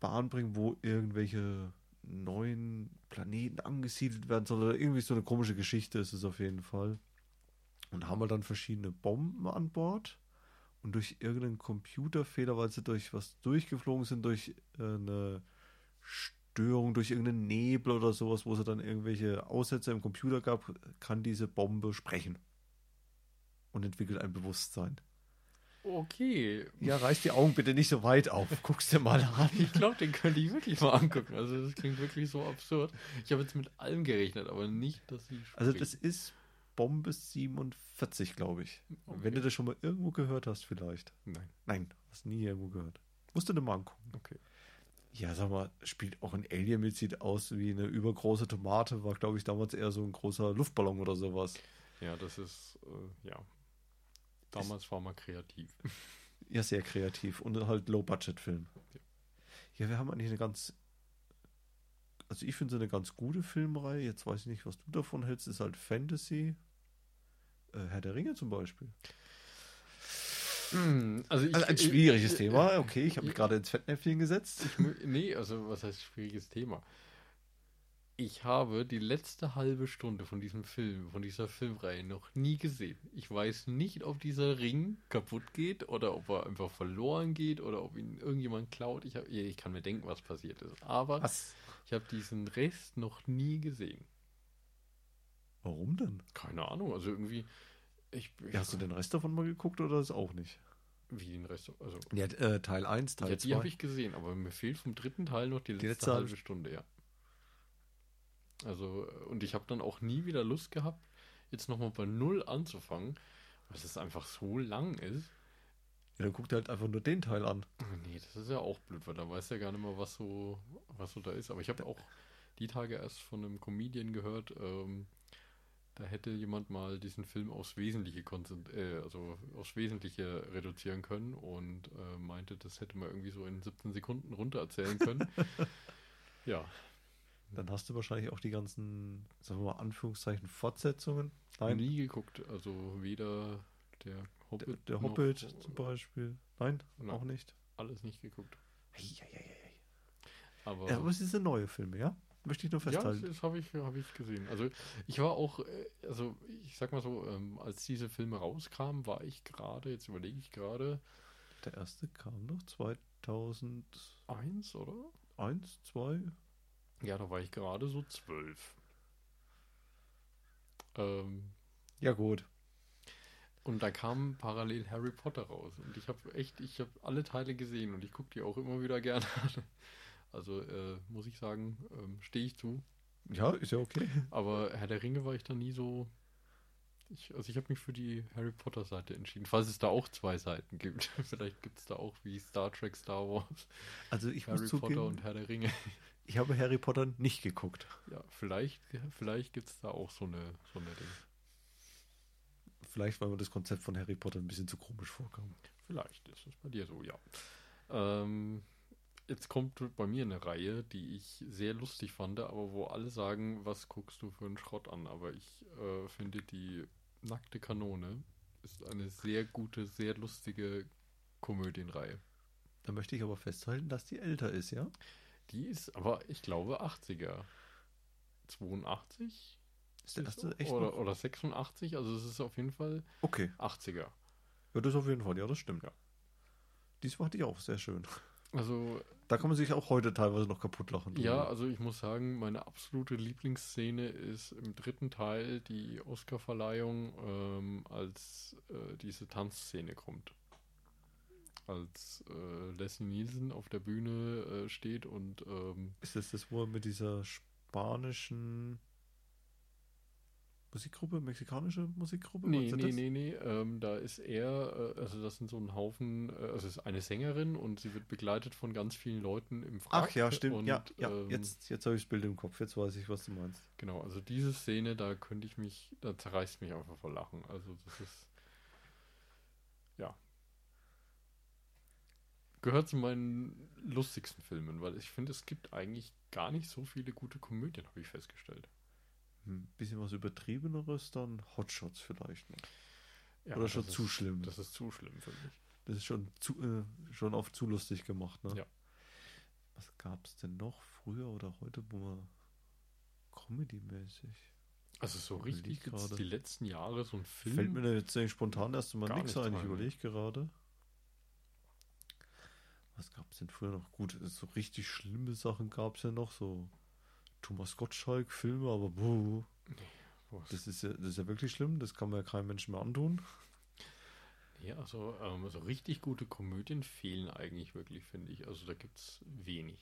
Bahn bringen, wo irgendwelche neuen Planeten angesiedelt werden soll. Oder irgendwie so eine komische Geschichte ist es auf jeden Fall. Und haben wir dann verschiedene Bomben an Bord. Und durch irgendeinen Computerfehler, weil sie durch was durchgeflogen sind, durch äh, eine Störung, durch irgendeinen Nebel oder sowas, wo es dann irgendwelche Aussätze im Computer gab, kann diese Bombe sprechen. Und entwickelt ein Bewusstsein. Okay. Ja, reiß die Augen bitte nicht so weit auf. Guck's dir mal an. Ich glaube, den könnte ich wirklich mal angucken. Also das klingt wirklich so absurd. Ich habe jetzt mit allem gerechnet, aber nicht, dass sie Also spricht. das ist Bombe 47, glaube ich. Okay. Wenn du das schon mal irgendwo gehört hast, vielleicht. Nein. Nein, hast nie irgendwo gehört. Musst du dir mal angucken. Okay. Ja, sag mal, spielt auch ein Alien mit, sieht aus wie eine übergroße Tomate, war, glaube ich, damals eher so ein großer Luftballon oder sowas. Ja, das ist, äh, ja. Damals war man kreativ. [laughs] Ja, sehr kreativ und halt Low-Budget-Film. Ja, wir haben eigentlich eine ganz, also ich finde so eine ganz gute Filmreihe. Jetzt weiß ich nicht, was du davon hältst. Ist halt Fantasy. Äh, Herr der Ringe zum Beispiel. Also, ich, Also ein schwieriges ich- Thema. Okay, ich habe mich ich- gerade ins Fettnäpfchen gesetzt. Ich, nee, also was heißt schwieriges Thema? Ich habe die letzte halbe Stunde von diesem Film, von dieser Filmreihe noch nie gesehen. Ich weiß nicht, ob dieser Ring kaputt geht oder ob er einfach verloren geht oder ob ihn irgendjemand klaut. Ich, hab, ich kann mir denken, was passiert ist. Aber Was? ich habe diesen Rest noch nie gesehen. Warum denn? Keine Ahnung, also irgendwie. Ich, Ja, hast du den Rest davon mal geguckt oder das auch nicht? Wie den Rest? Also, Ja, äh, Teil 1, Teil ja, die 2. habe ich gesehen, aber mir fehlt vom dritten Teil noch die letzte, letzte halbe halbe Stunde, ja. Also, äh, und ich habe dann auch nie wieder Lust gehabt, jetzt nochmal bei Null anzufangen, weil es einfach so lang ist. Ja, dann guck dir halt einfach nur den Teil an. Nee, das ist ja auch blöd, weil da weiß ja gar nicht mehr, was so, was so da ist. Aber ich habe auch die Tage erst von einem Comedian gehört, ähm, da hätte jemand mal diesen Film aufs Wesentliche äh, also aufs Wesentliche reduzieren können und äh, meinte, das hätte man irgendwie so in 17 Sekunden runter erzählen können. [laughs] ja, Dann hast du wahrscheinlich auch die ganzen, sagen wir mal, Anführungszeichen, Fortsetzungen. Nein, nie geguckt. Also weder der Hobbit, der, der noch- Hobbit zum Beispiel. Nein, Nein. auch nicht. alles nicht geguckt. Aber Ja, aber es sind neue Filme, ja? Möchte ich nur Ja, das, festhalten. das habe ich, hab ich gesehen. Also ich war auch, äh, also ich sag mal so, ähm, als diese Filme rauskamen, war ich gerade, jetzt überlege ich gerade, Der erste kam noch 2001, eins, oder? 2. Ja, da war ich gerade so zwölf. Ähm, Ja, gut. und da kam parallel Harry Potter raus. Und ich habe echt, ich habe alle Teile gesehen und ich gucke die auch immer wieder gerne an. Also äh, muss ich sagen, ähm, stehe ich zu. Ja, ist ja okay. Aber Herr der Ringe war ich da nie so. Ich, also ich habe mich für die Harry Potter Seite entschieden, falls es da auch zwei Seiten gibt. [laughs] Vielleicht gibt es da auch wie Star Trek, Star Wars, Also ich Harry Potter zugeben, und Herr der Ringe. Ich habe Harry Potter nicht geguckt. Ja, vielleicht, vielleicht gibt es da auch so eine, so eine Ding. Vielleicht, weil mir das Konzept von Harry Potter ein bisschen zu komisch vorkam. Vielleicht ist es bei dir so, ja. Ähm, jetzt kommt bei mir eine Reihe, die ich sehr lustig fand, aber wo alle sagen, was guckst du für einen Schrott an? Aber ich äh, finde, die nackte Kanone ist eine sehr gute, sehr lustige Komödienreihe. Da möchte ich aber festhalten, dass die älter ist, ja? Die ist aber, ich glaube, 80er. 82? Ist der erste echt oder, noch? oder 86, also es ist auf jeden Fall Okay. 80er. Ja, das auf jeden Fall. Ja, das stimmt. Ja. Dies fand ich auch sehr schön. Also Da kann man sich auch heute teilweise noch kaputt lachen. Ja, drüber. also ich muss sagen, meine absolute Lieblingsszene ist im dritten Teil die Oscarverleihung, ähm, als äh, diese Tanzszene kommt. Als äh, Leslie Nielsen auf der Bühne äh, steht und ähm, Ist das das, wo er mit dieser spanischen Musikgruppe, mexikanische Musikgruppe? nee, nee, nee, nee, ähm, da ist er, äh, also das sind so ein Haufen, äh, also es ist eine Sängerin und sie wird begleitet von ganz vielen Leuten im Frack. Ach ja, stimmt. Und, ja, ja. ähm, jetzt jetzt habe ich das Bild im Kopf. Jetzt weiß ich, was du meinst. Genau, also diese Szene, da könnte ich mich, da zerreißt mich einfach vor Lachen. Also das ist, ja. Gehört zu meinen lustigsten Filmen, weil ich finde, es gibt eigentlich gar nicht so viele gute Komödien, habe ich festgestellt. Ein bisschen was Übertriebeneres, dann Hotshots vielleicht noch. Ja, Oder schon das zu ist, schlimm. Das ist zu schlimm für mich. Das ist schon, zu, äh, schon auf zu lustig gemacht, ne? Ja. Was gab es denn noch früher oder heute, wo man Comedy-mäßig? Also so richtig jetzt gerade. die letzten Jahre so ein Film. Fällt mir da jetzt spontan erst mal nichts ein. Ich überlege gerade. Was gab es denn früher noch? Gut, so richtig schlimme Sachen gab es ja noch. So Thomas Gottschalk-Filme, aber buh, Was? das ist, ja, das ist ja wirklich schlimm. Das kann man ja keinem Menschen mehr antun. Ja, also ähm, so richtig gute Komödien fehlen eigentlich wirklich, finde ich. Also da gibt es wenig.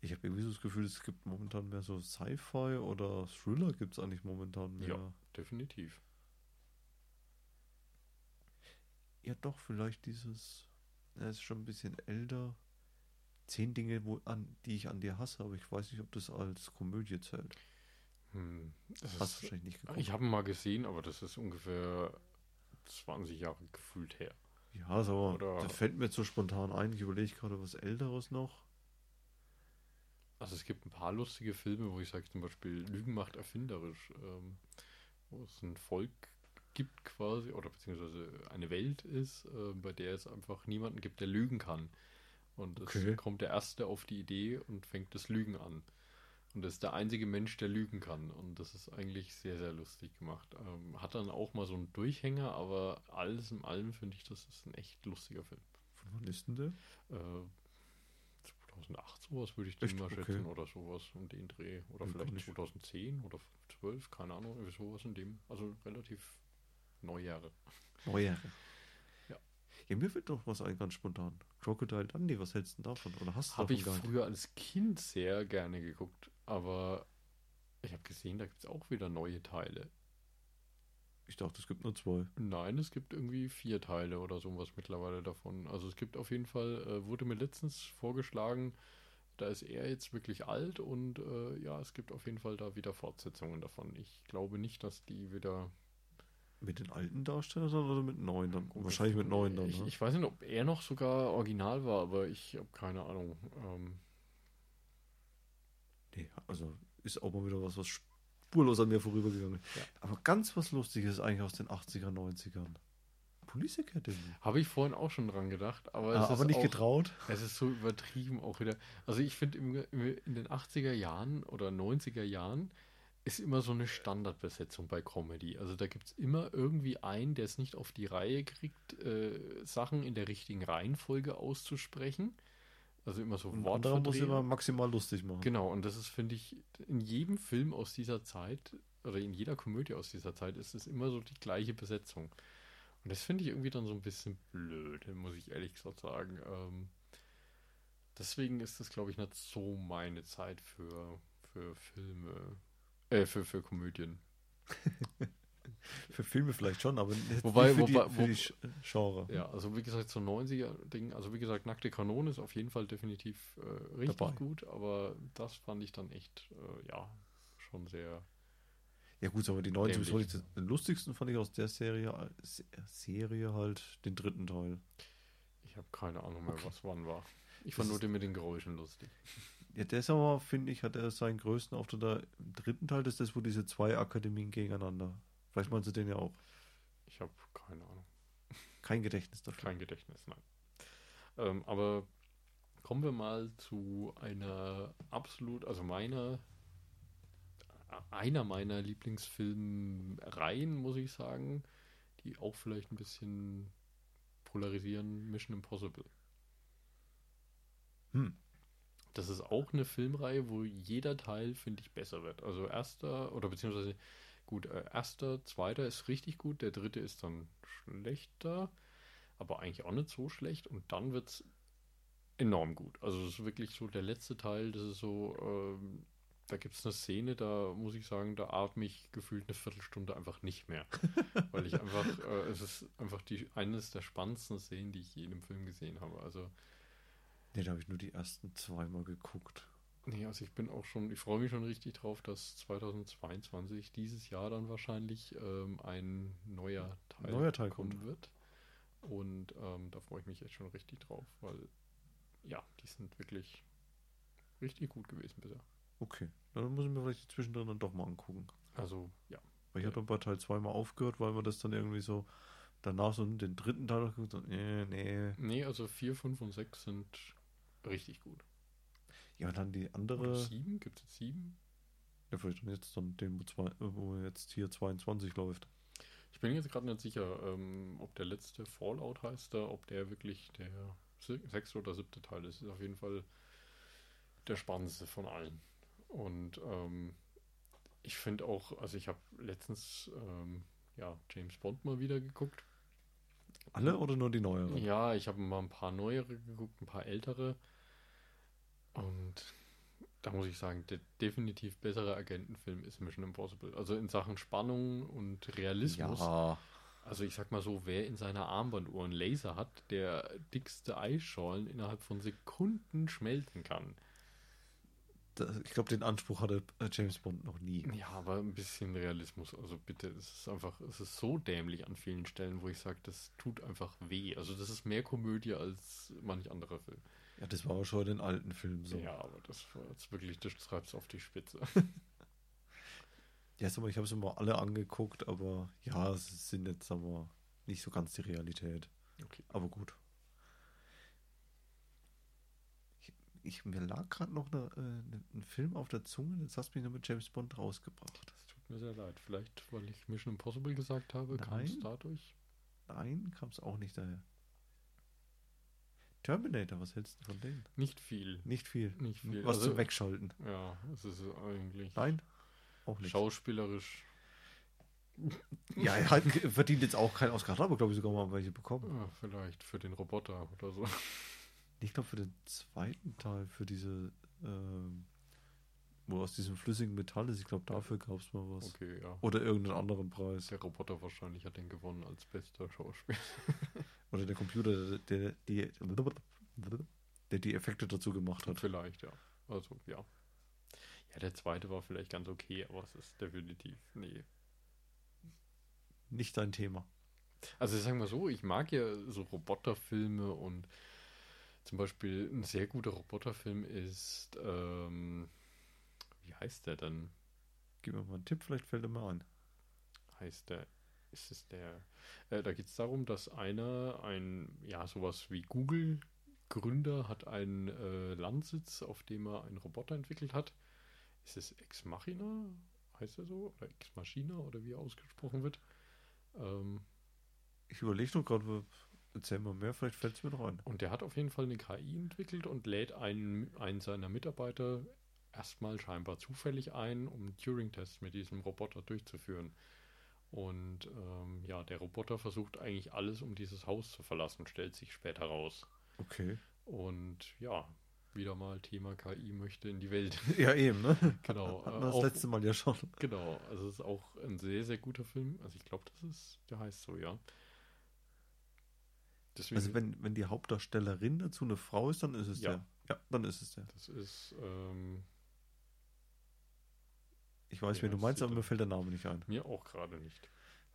Ich habe irgendwie so das Gefühl, es gibt momentan mehr so Sci-Fi oder Thriller gibt es eigentlich momentan mehr. Ja, definitiv. Ja, doch, vielleicht dieses, er ist schon ein bisschen älter. Zehn Dinge, wo, an, die ich an dir hasse, aber ich weiß nicht, ob das als Komödie zählt. Hm, das Hast du ist, wahrscheinlich nicht geguckt. ich habe ihn mal gesehen, aber das ist ungefähr 20 Jahre gefühlt her. ja, so, Oder- da fällt mir so spontan ein. Ich überlege gerade was Älteres noch. Also es gibt ein paar lustige Filme, wo ich sage zum Beispiel Lügen macht erfinderisch, ähm, wo es ein Volk gibt quasi, oder beziehungsweise eine Welt ist, äh, bei der es einfach niemanden gibt, der lügen kann. Und es Okay. kommt der Erste auf die Idee und fängt das Lügen an. Und das ist der einzige Mensch, der lügen kann. Und das ist eigentlich sehr, sehr lustig gemacht. Ähm, hat dann auch mal so einen Durchhänger, aber alles in allem finde ich, das ist ein echt lustiger Film. Von wann ist denn der? Äh, 2008 sowas würde ich den Echt? mal Okay. schätzen oder sowas um den Dreh. Oder Ja, vielleicht kann ich- 2010 oder 12, keine Ahnung, sowas in dem. Also relativ Neujahre. Neue. Ja. Ja, mir wird doch was ein ganz spontan. Crocodile Dundee, was hältst du denn davon? Oder hast du Habe ich nicht? früher als Kind sehr gerne geguckt, aber ich habe gesehen, da gibt es auch wieder neue Teile. Ich dachte, es gibt nur zwei. Nein, es gibt irgendwie vier Teile oder sowas mittlerweile davon. Also es gibt auf jeden Fall, äh, wurde mir letztens vorgeschlagen, da ist er jetzt wirklich alt und äh, ja, es gibt auf jeden Fall da wieder Fortsetzungen davon. Ich glaube nicht, dass die wieder. Mit den alten Darstellern oder mit neuen dann? Wahrscheinlich mit neuen dann. Ich, ne? ich weiß nicht, ob er noch sogar original war, aber ich habe keine Ahnung. Ähm, Nee, also ist auch mal wieder was, was spurlos an mir vorübergegangen ist. Ja. Aber ganz was Lustiges eigentlich aus den 80er, 90ern. Police Academy. habe ich vorhin auch schon dran gedacht, aber, Ah, es aber ist nicht auch, getraut. Es ist so übertrieben auch wieder. Also ich finde in den 80er Jahren oder 90er Jahren ist immer so eine Standardbesetzung bei Comedy. Also da gibt es immer irgendwie einen, der es nicht auf die Reihe kriegt, äh, Sachen in der richtigen Reihenfolge auszusprechen. Also immer so Und anderer muss immer maximal lustig machen. Genau, und das ist, finde ich, in jedem Film aus dieser Zeit oder in jeder Komödie aus dieser Zeit ist es immer so die gleiche Besetzung. Und das finde ich irgendwie dann so ein bisschen blöd, muss ich ehrlich gesagt sagen. Ähm, deswegen ist das, glaube ich, nicht so meine Zeit für, für Filme, äh, für, für Komödien. [laughs] Für Filme vielleicht schon, aber nicht Wobei- für wobei- die, für die Sch- Genre. Ja, also wie gesagt, so 90er-Ding, also wie gesagt, Nackte Kanone ist auf jeden Fall definitiv äh, richtig Dabei. gut, aber das fand ich dann echt, äh, ja, schon sehr Ja gut, aber die neuen Dämlich. sowieso nicht. Den lustigsten fand ich aus der Serie, äh, Se- Serie halt den dritten Teil. Ich habe keine Ahnung mehr, Okay. was wann war. Ich Das fand nur ist- den mit den Geräuschen lustig. Ja, ist aber, finde ich, hat er seinen größten Auftritt da. Im dritten Teil das ist das, wo diese zwei Akademien gegeneinander. Vielleicht meinst du den ja auch. Ich habe keine Ahnung. Kein Gedächtnis dafür. Kein Gedächtnis, nein. Ähm, aber kommen wir mal zu einer absolut, also meiner, einer meiner Lieblingsfilmreihen, muss ich sagen, die auch vielleicht ein bisschen polarisieren, Mission Impossible. Hm. Das ist auch eine Filmreihe, wo jeder Teil, finde ich, besser wird. Also erster, oder beziehungsweise, gut, äh, erster, zweiter ist richtig gut, der dritte ist dann schlechter, aber eigentlich auch nicht so schlecht und dann wird es enorm gut. Also es ist wirklich so der letzte Teil, das ist so, ähm, da gibt es eine Szene, da muss ich sagen, da atme ich gefühlt eine Viertelstunde einfach nicht mehr. [laughs] Weil ich einfach, äh, es ist einfach die eines der spannendsten Szenen, die ich je in einem Film gesehen habe. Also Nee, da habe ich nur die ersten zweimal geguckt. Nee, also ich bin auch schon, ich freue mich schon richtig drauf, dass 2022 dieses Jahr dann wahrscheinlich ähm, ein neuer Teil, Neuer Teil kommen kommt. wird. Und ähm, da freue ich mich jetzt schon richtig drauf, weil ja, die sind wirklich richtig gut gewesen bisher. Okay. Dann muss ich mir vielleicht zwischendrin dann doch mal angucken. Also ja, Weil ich hatte bei Teil 2 mal aufgehört, weil man das dann irgendwie so danach so den dritten Teil noch geguckt hat. Nee, nee. nee, also 4, 5 und 6 sind richtig gut. Ja, und dann die Oder andere. 7, gibt es jetzt 7? Ja, vielleicht dann jetzt dann den, wo, zwei, wo jetzt hier 22 läuft. Ich bin jetzt gerade nicht sicher, ähm, ob der letzte Fallout heißt, da, ob der wirklich der se- sechste oder siebte Teil ist. Ist auf jeden Fall der spannendste von allen. Und ähm, ich finde auch, also ich habe letztens ähm, ja, James Bond mal wieder geguckt. Alle oder nur die neueren? Ja, ich habe mal ein paar neuere geguckt, ein paar ältere. Und da muss ich sagen, der definitiv bessere Agentenfilm ist Mission Impossible. Also in Sachen Spannung und Realismus. Ja, Also ich sag mal so, wer in seiner Armbanduhr einen Laser hat, der dickste Eisschollen innerhalb von Sekunden schmelzen kann. Ich glaube, den Anspruch hatte äh, James Bond noch nie. Ja, aber ein bisschen Realismus. Also bitte, es ist einfach, es ist so dämlich an vielen Stellen, wo ich sage, das tut einfach weh. Also das ist mehr Komödie als manch anderer Film. Ja, das war aber schon in den alten Filmen so. Ja, aber das war jetzt wirklich, das treibt es auf die Spitze. [laughs] Ja, sag mal, ich habe es immer alle angeguckt, aber ja, es sind jetzt aber nicht so ganz die Realität. Okay. Aber gut. Ich, mir lag gerade noch eine, äh, ne- ein Film auf der Zunge, jetzt hast du mich nur mit James Bond rausgebracht. Das tut mir sehr leid. Vielleicht, weil ich Mission Impossible gesagt habe, kam es dadurch. Nein, kam es auch nicht daher. Terminator, was hältst du von denen? Nicht viel. Nicht viel. Nicht viel. Was Also- zum Wegschalten. Ja, es ist eigentlich Nein, auch nicht. schauspielerisch. [laughs] Ja, er hat, verdient jetzt auch keinen Oscar, aber glaube ich sogar mal welche bekommen. Ja, vielleicht für den Roboter oder so. Ich glaube für den zweiten Teil, für diese, ähm, wo aus diesem flüssigen Metall ist, ich glaube dafür gab es mal was. Okay, ja. Oder irgendeinen anderen Preis. Der Roboter wahrscheinlich hat den gewonnen als bester Schauspieler. [laughs] Oder der Computer, der, der, die, der die Effekte dazu gemacht hat. Vielleicht, ja. Also, ja. Ja, der zweite war vielleicht ganz okay, aber es ist definitiv, nee. Nicht dein Thema. Also sagen wir so, ich mag ja so Roboterfilme und zum Beispiel ein sehr guter Roboterfilm ist, ähm, wie heißt der denn? Gib mir mal einen Tipp, vielleicht fällt er mir ein. Heißt der, ist es der, äh, da geht es darum, dass einer, ein, ja, sowas wie Google-Gründer hat einen äh, Landsitz, auf dem er einen Roboter entwickelt hat. Ist es Ex Machina? Heißt er so? Oder Ex Machina oder wie er ausgesprochen wird? Ähm, Ich überlege noch gerade, erzähl mal mehr, vielleicht fällt es mir noch ein. Und der hat auf jeden Fall eine KI entwickelt und lädt einen, einen seiner Mitarbeiter erstmal scheinbar zufällig ein, um Turing-Tests mit diesem Roboter durchzuführen. Und ähm, ja, der Roboter versucht eigentlich alles, um dieses Haus zu verlassen, stellt sich später raus. Okay. Und ja, wieder mal Thema KI möchte in die Welt. [laughs] Ja, eben, ne? genau. Hatten äh, wir das auch- letzte Mal ja schon. Genau, also es ist auch ein sehr, sehr guter Film. Also ich glaube, das ist, der heißt so, ja. Deswegen, Also wenn, wenn die Hauptdarstellerin dazu eine Frau ist, dann ist es Ja. der. Ja, dann ist es der. das ist ähm, Ich weiß, Wie wen du meinst, aber mir fällt der Name nicht ein. mir auch gerade nicht.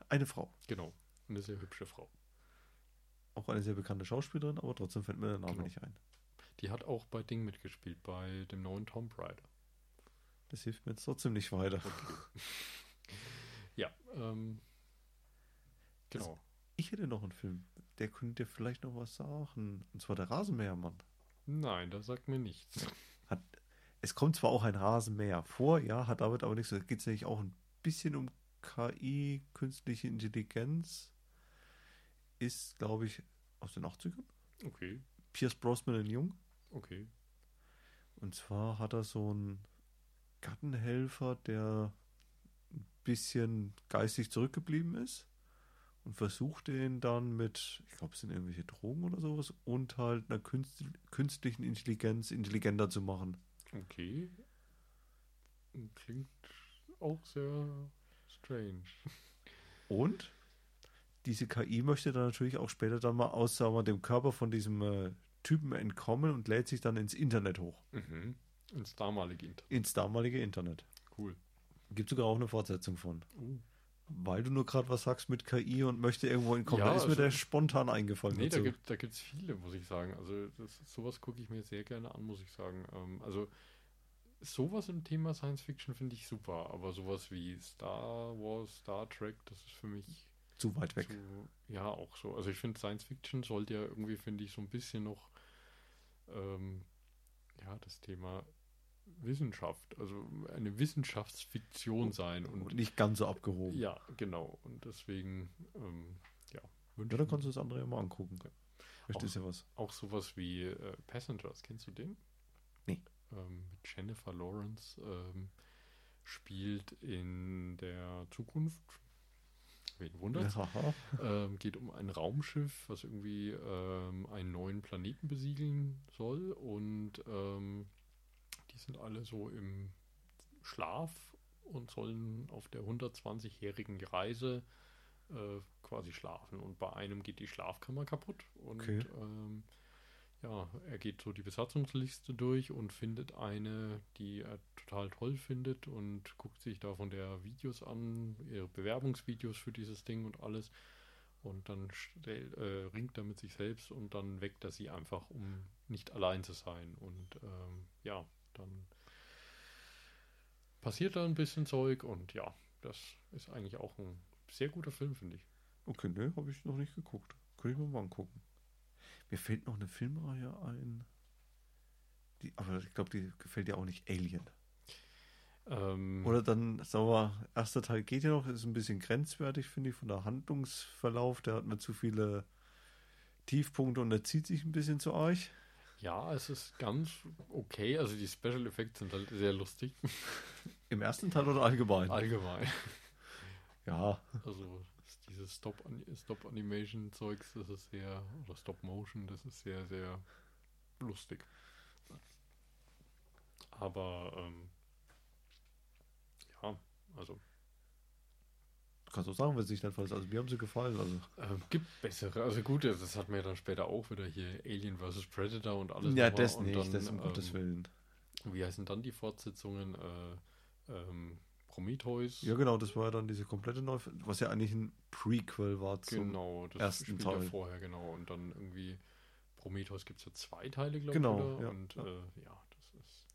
Eine Frau. Genau, eine sehr hübsche Frau. Auch eine sehr bekannte Schauspielerin, aber trotzdem fällt mir der Name Genau. nicht ein. Die hat auch bei Ding mitgespielt, bei dem neuen Tomb Raider. Das hilft mir jetzt trotzdem nicht weiter. [laughs] Ja, ähm, genau. Ich hätte noch einen Film, der könnte dir vielleicht noch was sagen. Und zwar der Rasenmähermann. Nein, das sagt mir nichts. Hat, es kommt zwar auch ein Rasenmäher vor, ja, hat damit aber nichts. Da geht es nämlich auch ein bisschen um KI, künstliche Intelligenz. Ist, glaube ich, aus den 80ern. Okay, Pierce Brosnan in Jung. okay. Und zwar hat er so einen Gartenhelfer, der ein bisschen geistig zurückgeblieben ist und versucht den dann mit, ich glaube, es sind irgendwelche Drogen oder sowas und halt einer künst künstlichen Intelligenz intelligenter zu machen. Okay. Klingt auch sehr strange. Und diese KI möchte dann natürlich auch später dann mal aus sagen wir, dem Körper von diesem äh, Typen entkommen und lädt sich dann ins Internet hoch. Mhm. Ins damalige Internet. Ins damalige Internet. Cool. Gibt sogar auch eine Fortsetzung von. Uh. Weil du nur gerade was sagst mit KI und möchte irgendwo entkommen. Ja, da ist mir also- der spontan eingefallen. Nee, da dazu. gibt da gibt's viele, muss ich sagen. Also das, sowas gucke ich mir sehr gerne an, muss ich sagen. Ähm, also sowas im Thema Science Fiction finde ich super, aber sowas wie Star Wars, Star Trek, das ist für mich zu weit weg. zu, ja auch so. Also ich finde Science Fiction sollte ja irgendwie, finde ich, so ein bisschen noch ähm, ja, das Thema Wissenschaft, also eine Wissenschaftsfiktion sein Und und nicht ganz so abgehoben. ja, genau. Und deswegen, ähm, ja, Ja, dann kannst du das andere ja mal angucken. Ja. Vielleicht ist ja was. auch sowas wie äh, Passengers, kennst du den? Nee. Ähm, Jennifer Lawrence ähm, spielt in der Zukunft wen wundert's? Haha. Ähm, geht um ein Raumschiff, was irgendwie ähm, einen neuen Planeten besiegeln soll. Und ähm, die sind alle so im Schlaf und sollen auf der 120-jährigen Reise äh, quasi schlafen. Und bei einem geht die Schlafkammer kaputt. Und Okay. ähm, ja, er geht so die Besatzungsliste durch und findet eine, die er total toll findet und guckt sich da von der Videos an, ihre Bewerbungsvideos für dieses Ding und alles. Und dann stell, äh, ringt er mit sich selbst und dann weckt er sie einfach, um nicht allein zu sein. Und ähm, ja, dann passiert da ein bisschen Zeug und ja, das ist eigentlich auch ein sehr guter Film, finde ich. Okay, ne, habe ich noch nicht geguckt. Könnte ich mir mal angucken. Mir fällt noch eine Filmreihe ein. Die, aber ich glaube, die gefällt dir auch nicht. Alien. Ähm, Oder dann, sagen wir, erster Teil geht ja noch, ist ein bisschen grenzwertig, finde ich, von der Handlungsverlauf. Der hat mir zu viele Tiefpunkte und der zieht sich ein bisschen zu euch. Ja, es ist ganz okay. Also die Special Effects sind halt sehr lustig. [laughs] Im ersten Teil oder allgemein? Allgemein. Ja, Also dieses Stop- Stop-Animation-Zeugs, das ist sehr, oder Stop-Motion, das ist sehr, sehr lustig. Aber ähm, ja, also kannst auch sagen, wenn es nicht dein Fall ist. Also mir haben sie gefallen. Also, ähm, gibt bessere. Also gut, das hat mir dann später auch wieder hier Alien vs. Predator und alles. ja, das und nicht, dann, das um Gottes ähm, Willen. Wie heißen dann die Fortsetzungen? Äh, ähm, Prometheus. Ja, genau, das war ja dann diese komplette Neu was ja eigentlich ein Prequel war zum Genau, das ersten Teil. ja vorher, genau. Und dann irgendwie Prometheus gibt es ja zwei Teile, glaube Genau, ich. Wieder. ja, und ja. Äh, ja, das ist.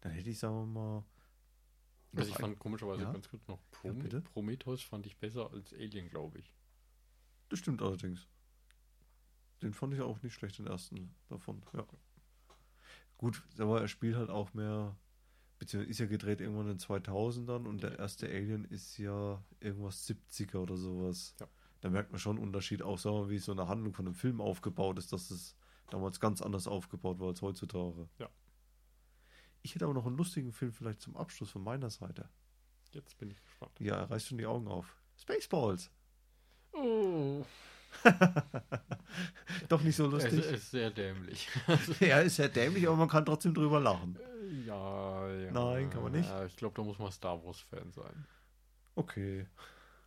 Dann hätte ich, sagen wir mal. Also ich fand komischerweise Ja? ganz kurz noch Ja, Prom bitte? Prometheus fand ich besser als Alien, glaube ich. Das stimmt allerdings. Den fand ich auch nicht schlecht, den ersten davon. Ja. Gut, aber er spielt halt auch mehr, beziehungsweise ist ja gedreht irgendwann in den 2000ern und der erste Alien ist ja irgendwas 70er oder sowas. Ja. Da merkt man schon einen Unterschied, auch sagen wir, wie so eine Handlung von einem Film aufgebaut ist, dass es damals ganz anders aufgebaut war als heutzutage. Ja. Ich hätte aber noch einen lustigen Film vielleicht zum Abschluss von meiner Seite. Jetzt bin ich gespannt. Ja, er reißt schon die Augen auf. Spaceballs. Oh, [laughs] Doch nicht so es lustig. ist sehr dämlich. [laughs] Ja, ist ja dämlich, aber man kann trotzdem drüber lachen. ja, ja. Nein, kann man nicht. Ich glaube, da muss man Star Wars-Fan sein. Okay.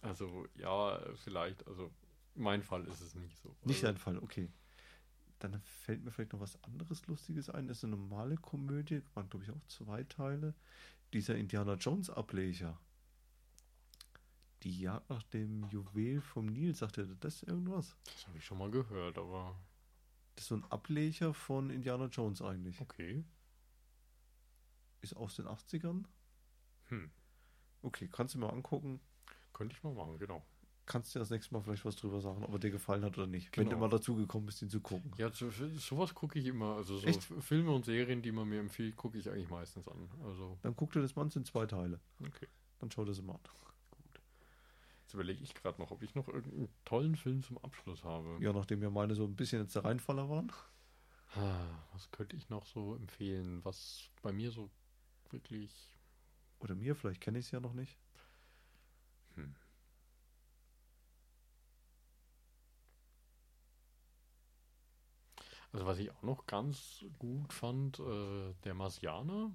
Also, ja, vielleicht. Also, mein Fall ist es nicht so. Nicht dein Fall, okay. Dann fällt mir vielleicht noch was anderes Lustiges ein. Das ist eine normale Komödie, waren glaube ich auch zwei Teile. Dieser Indiana Jones Ableger. Die Jagd nach dem Juwel vom Nil, sagt ihr das irgendwas? Das habe ich schon mal gehört, aber Das ist so ein Ableger von Indiana Jones eigentlich. okay. Ist aus den 80ern. Hm. Okay, kannst du mal angucken. Könnte ich mal machen, genau. Kannst du das nächste Mal vielleicht was drüber sagen, ob er dir gefallen hat oder nicht. Wenn du Genau. mal dazu gekommen bist, ihn zu gucken. Ja, so, sowas gucke ich immer. Also so Echt? Filme und Serien, die man mir empfiehlt, gucke ich eigentlich meistens an. Also, Dann guck dir das mal an, sind zwei Teile. okay. Dann schau das mal an. Jetzt überlege ich gerade noch, ob ich noch irgendeinen tollen Film zum Abschluss habe. Ja, nachdem ja meine so ein bisschen jetzt der Reinfaller waren. Was könnte ich noch so empfehlen, was bei mir so wirklich. Oder mir, vielleicht kenne ich es ja noch nicht. Also was ich auch noch ganz gut fand, äh, der Marsianer.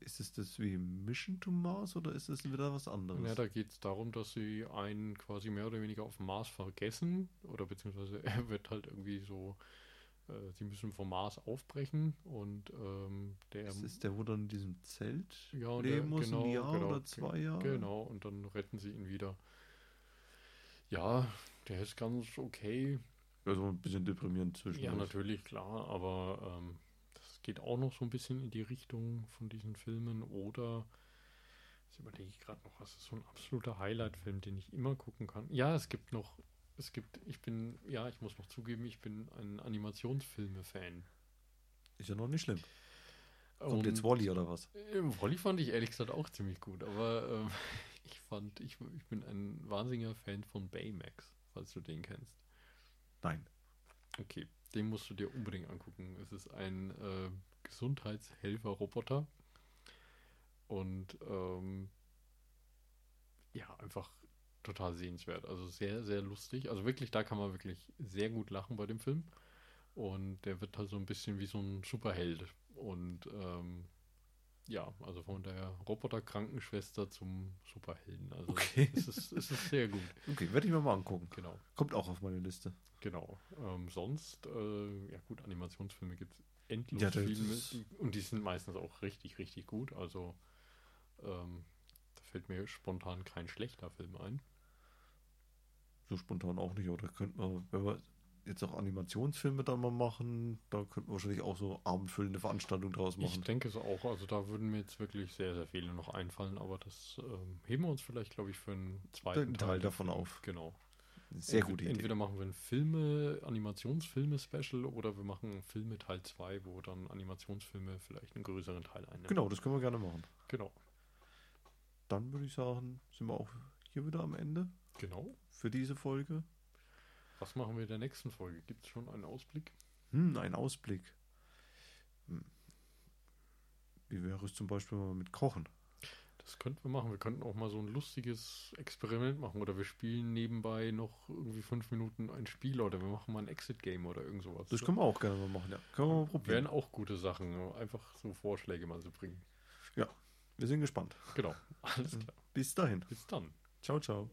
Ist es das wie Mission to Mars oder ist es wieder was anderes? Ja, da geht es darum, dass sie einen quasi mehr oder weniger auf dem Mars vergessen. Oder beziehungsweise [laughs] er wird halt irgendwie so, äh, sie müssen vom Mars aufbrechen und ähm, der ist es der, wo dann in diesem Zelt ja, und leben der- muss, genau, ein Jahr genau, oder zwei Jahre? Genau, und dann retten sie ihn wieder. Ja, der ist ganz okay. Also ein bisschen deprimierend zwischen. Ja, natürlich, klar, aber ähm, das geht auch noch so ein bisschen in die Richtung von diesen Filmen. Oder, jetzt überlege ich gerade noch, was ist so ein absoluter Highlight-Film, den ich immer gucken kann. Ja, es gibt noch, es gibt, ich bin, ja, ich muss noch zugeben, ich bin ein Animationsfilme-Fan. Ist ja noch nicht schlimm. Kommt Und, jetzt Wally oder was? äh, Wally fand ich ehrlich gesagt auch ziemlich gut, aber ähm, [laughs] ich fand, ich, ich bin ein wahnsinniger Fan von Baymax, falls du den kennst. Nein. Okay, den musst du dir unbedingt angucken. Es ist ein äh, Gesundheitshelfer-Roboter. Und ähm, ja, einfach total sehenswert. Also sehr, sehr lustig. Also wirklich, da kann man wirklich sehr gut lachen bei dem Film. Und der wird halt so ein bisschen wie so ein Superheld. Und ähm, ja, also von der Roboter-Krankenschwester zum Superhelden. Also Okay. es, ist, es ist sehr gut. [laughs] Okay, werde ich mir mal angucken. Genau, Kommt auch auf meine Liste. genau. Ähm, sonst, äh, ja gut, Animationsfilme gibt es endlos Ja, Filme. Die, und die sind meistens auch richtig, richtig gut. Also ähm, da fällt mir spontan kein schlechter Film ein. So spontan auch nicht, oder könnte man, wenn wir jetzt auch Animationsfilme dann mal machen, da könnten wir wahrscheinlich auch so abendfüllende Veranstaltungen draus Ich machen. denke es auch. Also da würden mir jetzt wirklich sehr, sehr viele noch einfallen, aber das ähm, heben wir uns vielleicht, glaube ich, für einen zweiten Teil der davon auf. Genau. Sehr Entwed- gute Idee. Entweder machen wir ein Filme, Animationsfilme-Special oder wir machen Filme Teil 2, wo dann Animationsfilme vielleicht einen größeren Teil einnehmen. Genau, das können wir gerne machen. Genau. Dann würde ich sagen, sind wir auch hier wieder am Ende Genau. für diese Folge. Was machen wir in der nächsten Folge? Gibt es schon einen Ausblick? Hm, ein Ausblick. Hm. Wie wäre es zum Beispiel mal mit Kochen? Das könnten wir machen. Wir könnten auch mal so ein lustiges Experiment machen oder wir spielen nebenbei noch irgendwie fünf Minuten ein Spiel oder wir machen mal ein Exit-Game oder irgend sowas. Das können wir auch gerne mal machen, ja. Können wir mal probieren. Wären auch gute Sachen. Einfach so Vorschläge mal zu bringen. Wir sind gespannt. Genau. [laughs] Alles klar. Bis dahin. Bis dann. Ciao, ciao.